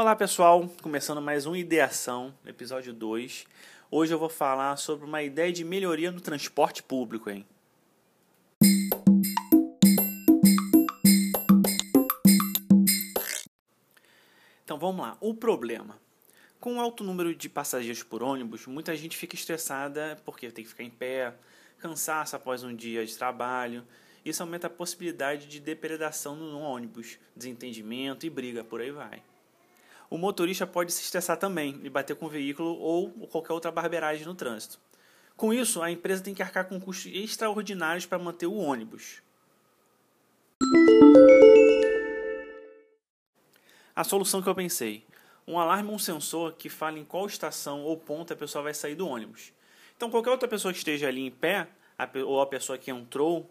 Olá pessoal, começando mais um Ideação, episódio 2. Hoje eu vou falar sobre uma ideia de melhoria no transporte público, hein? Então vamos lá, o problema. Com o alto número de passageiros por ônibus, muita gente fica estressada porque tem que ficar em pé, cansaço após um dia de trabalho. Isso aumenta a possibilidade de depredação no ônibus, desentendimento e briga, por aí vai o motorista pode se estressar também e bater com o veículo ou qualquer outra barbeiragem no trânsito. Com isso, a empresa tem que arcar com custos extraordinários para manter o ônibus. A solução que eu pensei: um alarme ou um sensor que fale em qual estação ou ponto a pessoa vai sair do ônibus. Então, qualquer outra pessoa que esteja ali em pé, ou a pessoa que entrou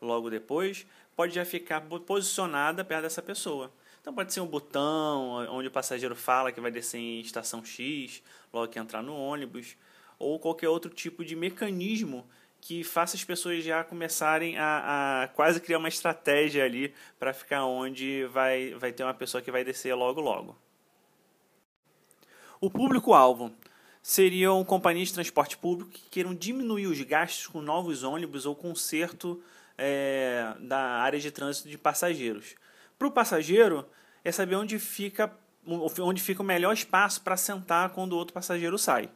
logo depois, pode já ficar posicionada perto dessa pessoa. Então pode ser um botão onde o passageiro fala que vai descer em estação X, logo que entrar no ônibus, ou qualquer outro tipo de mecanismo que faça as pessoas já começarem a, a quase criar uma estratégia ali para ficar onde vai, vai ter uma pessoa que vai descer logo logo. O público-alvo seriam companhias de transporte público que queiram diminuir os gastos com novos ônibus ou conserto é, da área de trânsito de passageiros. Para o passageiro, é saber onde fica, onde fica o melhor espaço para sentar quando o outro passageiro sai.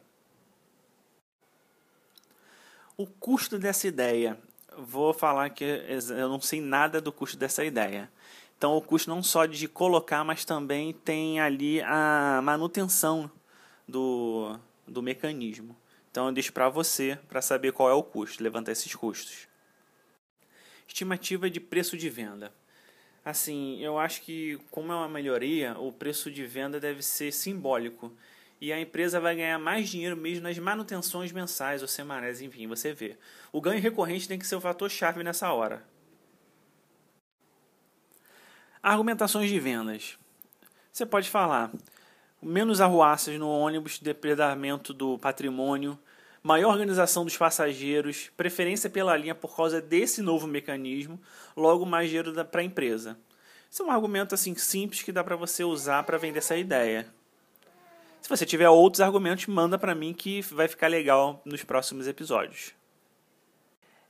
O custo dessa ideia. Vou falar que eu não sei nada do custo dessa ideia. Então, o custo não só de colocar, mas também tem ali a manutenção do, do mecanismo. Então, eu deixo para você para saber qual é o custo, levantar esses custos. Estimativa de preço de venda. Assim, eu acho que, como é uma melhoria, o preço de venda deve ser simbólico. E a empresa vai ganhar mais dinheiro mesmo nas manutenções mensais ou semanais, enfim, você vê. O ganho recorrente tem que ser o fator-chave nessa hora. Argumentações de vendas. Você pode falar menos arruaças no ônibus, depredamento do patrimônio, maior organização dos passageiros, preferência pela linha por causa desse novo mecanismo, logo mais dinheiro para a empresa. Isso é um argumento assim simples que dá para você usar para vender essa ideia. Se você tiver outros argumentos, manda para mim que vai ficar legal nos próximos episódios.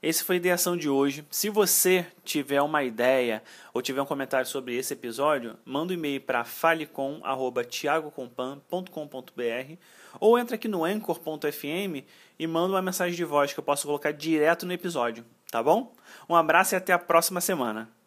Esse foi a ideação de hoje. Se você tiver uma ideia ou tiver um comentário sobre esse episódio, manda um e-mail para falecom@tiagocompan.com.br ou entra aqui no anchor.fm e manda uma mensagem de voz que eu posso colocar direto no episódio, tá bom? Um abraço e até a próxima semana.